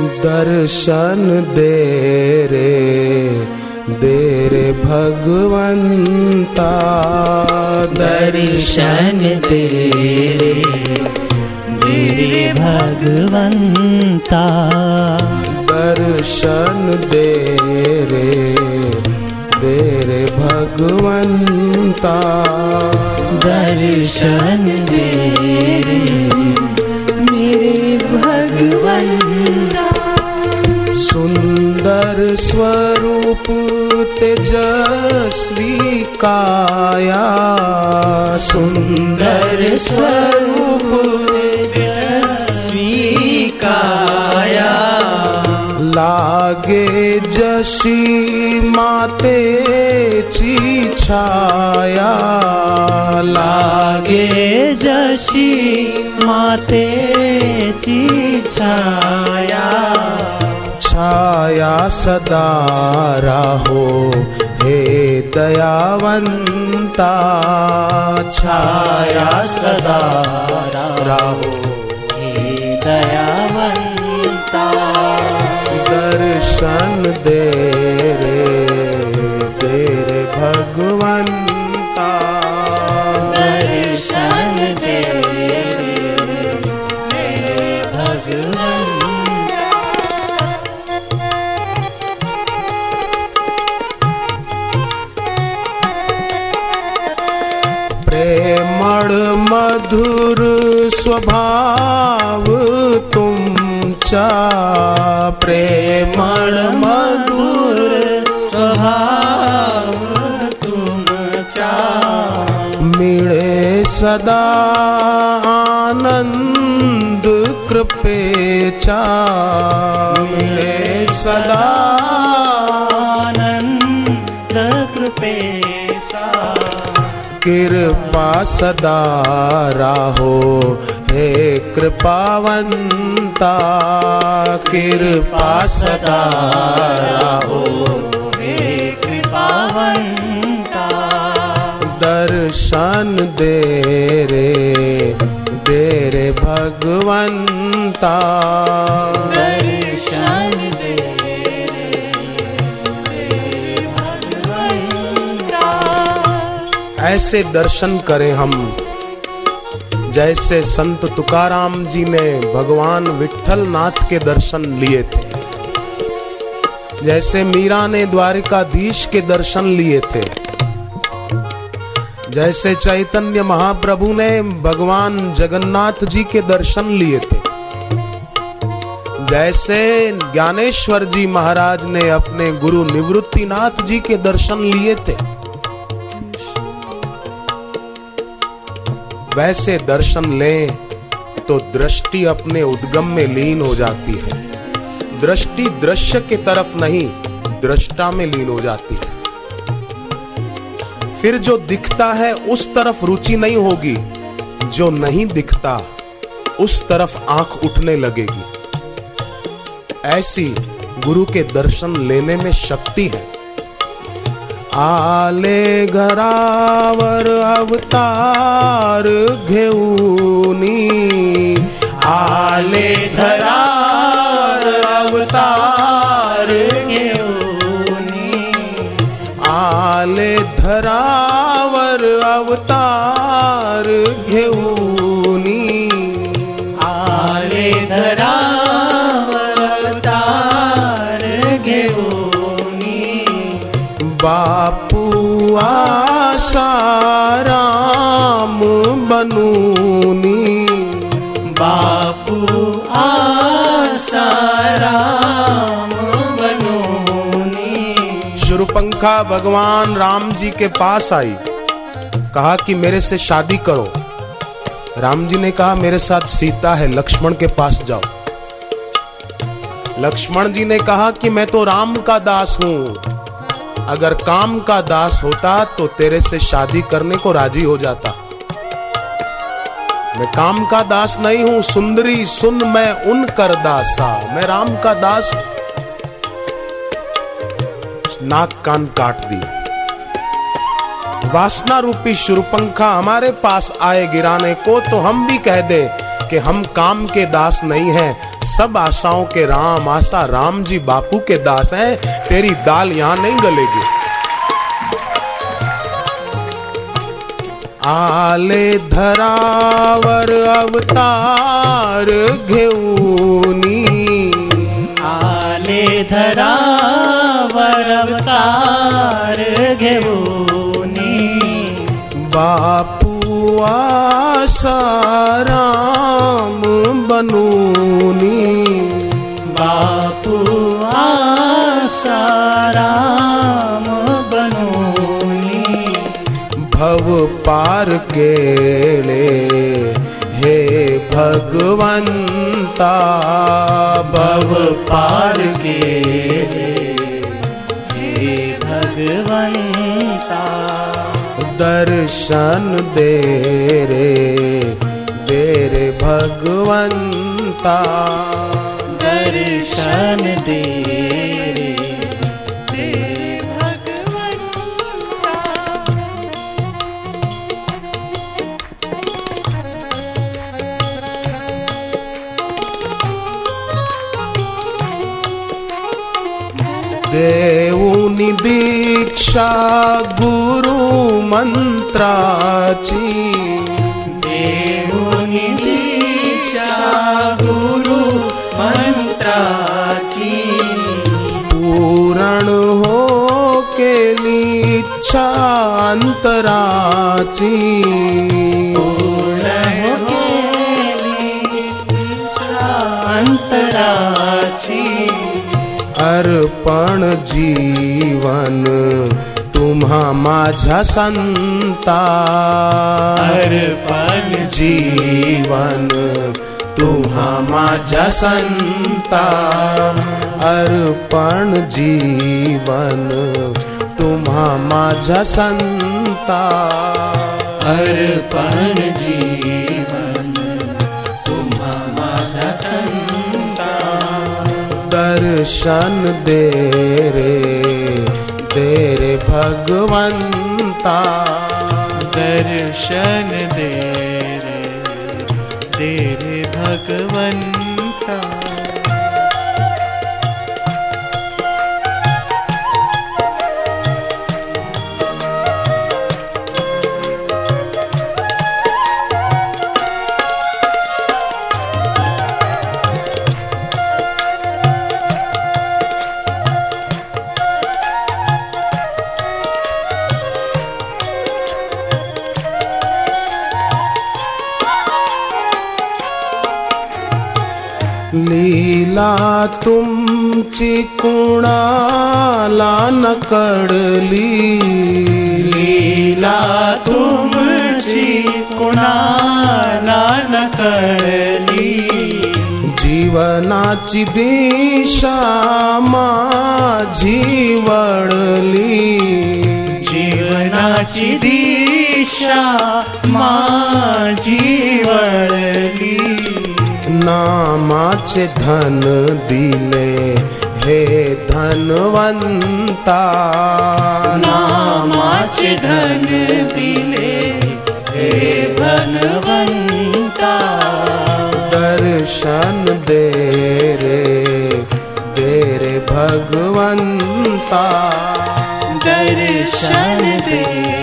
दर्शन दे रे दे रे भगवंता। दर्शन दे रे मेरे भगवंता। दर्शन दे रे दे रे भगवंता। दर्शन दे रे तेजस्वी काया, सुंदर स्वरूप तेजस्वी काया। लागे जशी माते ची छाया। लागे जशी माते ची छाया। छाया सदा राहो हे दयावंता। छाया सदा राहो हे दयावंता। दर्शन दे प्रेमण मधुर स्वभाव तुमचा प्रेमण मधुर स्वभाव तुमचा मिळे सदा आनंद कृपेचा। मिळे सदा कृपा सदा राहो। हे कृपावंता कृपा सदा राहो। हे कृपावंता। दर्शन दे रे दे रे भगवंता। दर्शन ऐसे दर्शन करें हम। जैसे संत तुकाराम जी ने भगवान विठल नाथ के दर्शन लिए थे। जैसे मीरा ने द्वारिकाधीश के दर्शन लिए थे। जैसे चैतन्य महाप्रभु ने भगवान जगन्नाथ जी के दर्शन लिए थे। जैसे ज्ञानेश्वर जी महाराज ने अपने गुरु निवृत्तिनाथ जी के दर्शन लिए थे। वैसे दर्शन लें तो दृष्टि अपने उद्गम में लीन हो जाती है। दृष्टि दृश्य के तरफ़ नहीं, दृष्टा में लीन हो जाती है। फिर जो दिखता है, उस तरफ़ रुचि नहीं होगी। जो नहीं दिखता, उस तरफ़ आँख उठने लगेगी। ऐसी गुरु के दर्शन लेने में शक्ति है। आले घरावर अवतार घेऊनी आले घरावर अवतार घेऊनी आले धरावर अवतार घेऊनी आले धरावर बापू आसाराम बनूनी बापू आसाराम बनोनी शुरुपंखा भगवान राम जी के पास आई। कहा कि मेरे से शादी करो। राम जी ने कहा, मेरे साथ सीता है, लक्ष्मण के पास जाओ। लक्ष्मण जी ने कहा कि मैं तो राम का दास हूँ। अगर काम का दास होता तो तेरे से शादी करने को राज़ी हो जाता। मैं काम का दास नहीं हूँ, सुंदरी सुन मैं उन कर दासा। मैं राम का दास नाक कान काट दिए वासना रूपी शुरपंखा हमारे पास आए गिराने को तो हम भी कह दे कि हम काम के दास नहीं हैं। सब आशाओं के राम आशा राम जी बापू के दास हैं तेरी दाल यहाँ नहीं गलेगी। आले धरावर अवतार घेऊनी। आले धरावर अवतार घेऊनी। बापू आसाराम आसाराम बनूनी भव पार केले हे भगवंता। भव पार गेले हे भगवंता। दर्शन दे रे दे रे भगवंता। दर्शन दे देऊनी दीक्षा गुरु मंत्राची। देऊनी दीक्षा गुरु मंत्राची। पूरण हो केली इच्छा अंतराची अर्पण जीवन तुम्हा माझ्या संता अर्पण जीवन तुम्हा माझ्या संता अर्पण जीवन तुम्हा माझ्या संता अर्पण जीवन दर्शन दे रे दे रे भगवंता। दर्शन दे रे दे रे भगवंता। लीला तुमची कुणाला न कळली लीला तुमची कुणाला न कळली जीवनाची दिशा माझी वळली जीवनाची दिशा माझी वळली नामाचे धन दिले हे धनवंता। नामाचे धन दिले हे धनवंता। दर्शन दे रे दे रे भगवंता। दर्शन दे